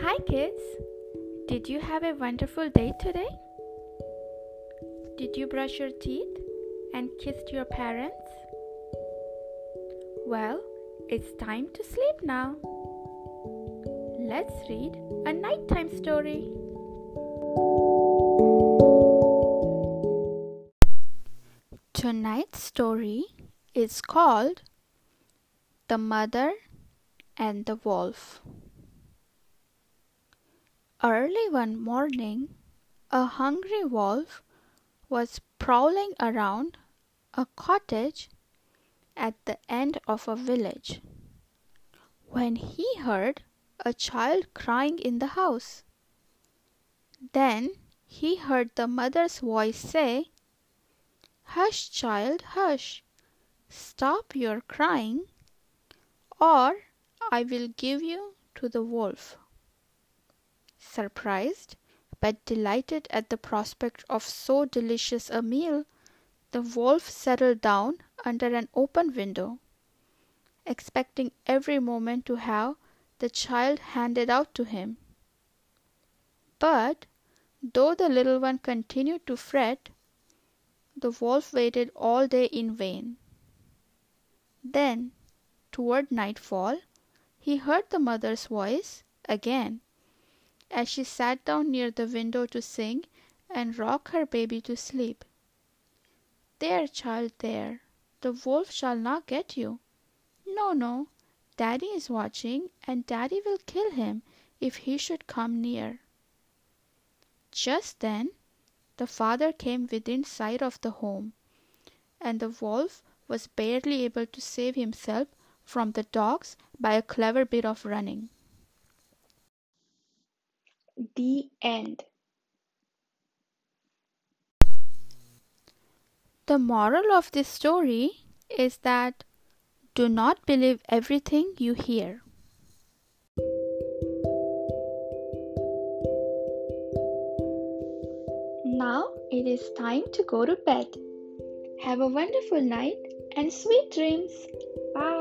Hi, kids. Did you have a wonderful day today? Did you brush your teeth and kissed your parents? Well, it's time to sleep now. Let's read a nighttime story. Tonight's story is called The Mother and the Wolf. Early one morning, a hungry wolf was prowling around a cottage at the end of a village when he heard a child crying in the house. Then he heard the mother's voice say, Hush, child, hush! Stop your crying, or I will give you to the wolf. Surprised, but delighted at the prospect of so delicious a meal, the wolf settled down under an open window, expecting every moment to have the child handed out to him. But though the little one continued to fret, the wolf waited all day in vain. Then, toward nightfall, he heard the mother's voice again as she sat down near the window to sing and rock her baby to sleep. There, child, there, the wolf shall not get you. No, no, daddy is watching, and daddy will kill him if he should come near. Just then the father came within sight of the home, and the wolf was barely able to save himself from the dogs by a clever bit of running. The end. The moral of this story is that do not believe everything you hear. Now it is time to go to bed. Have a wonderful night and sweet dreams. Bye.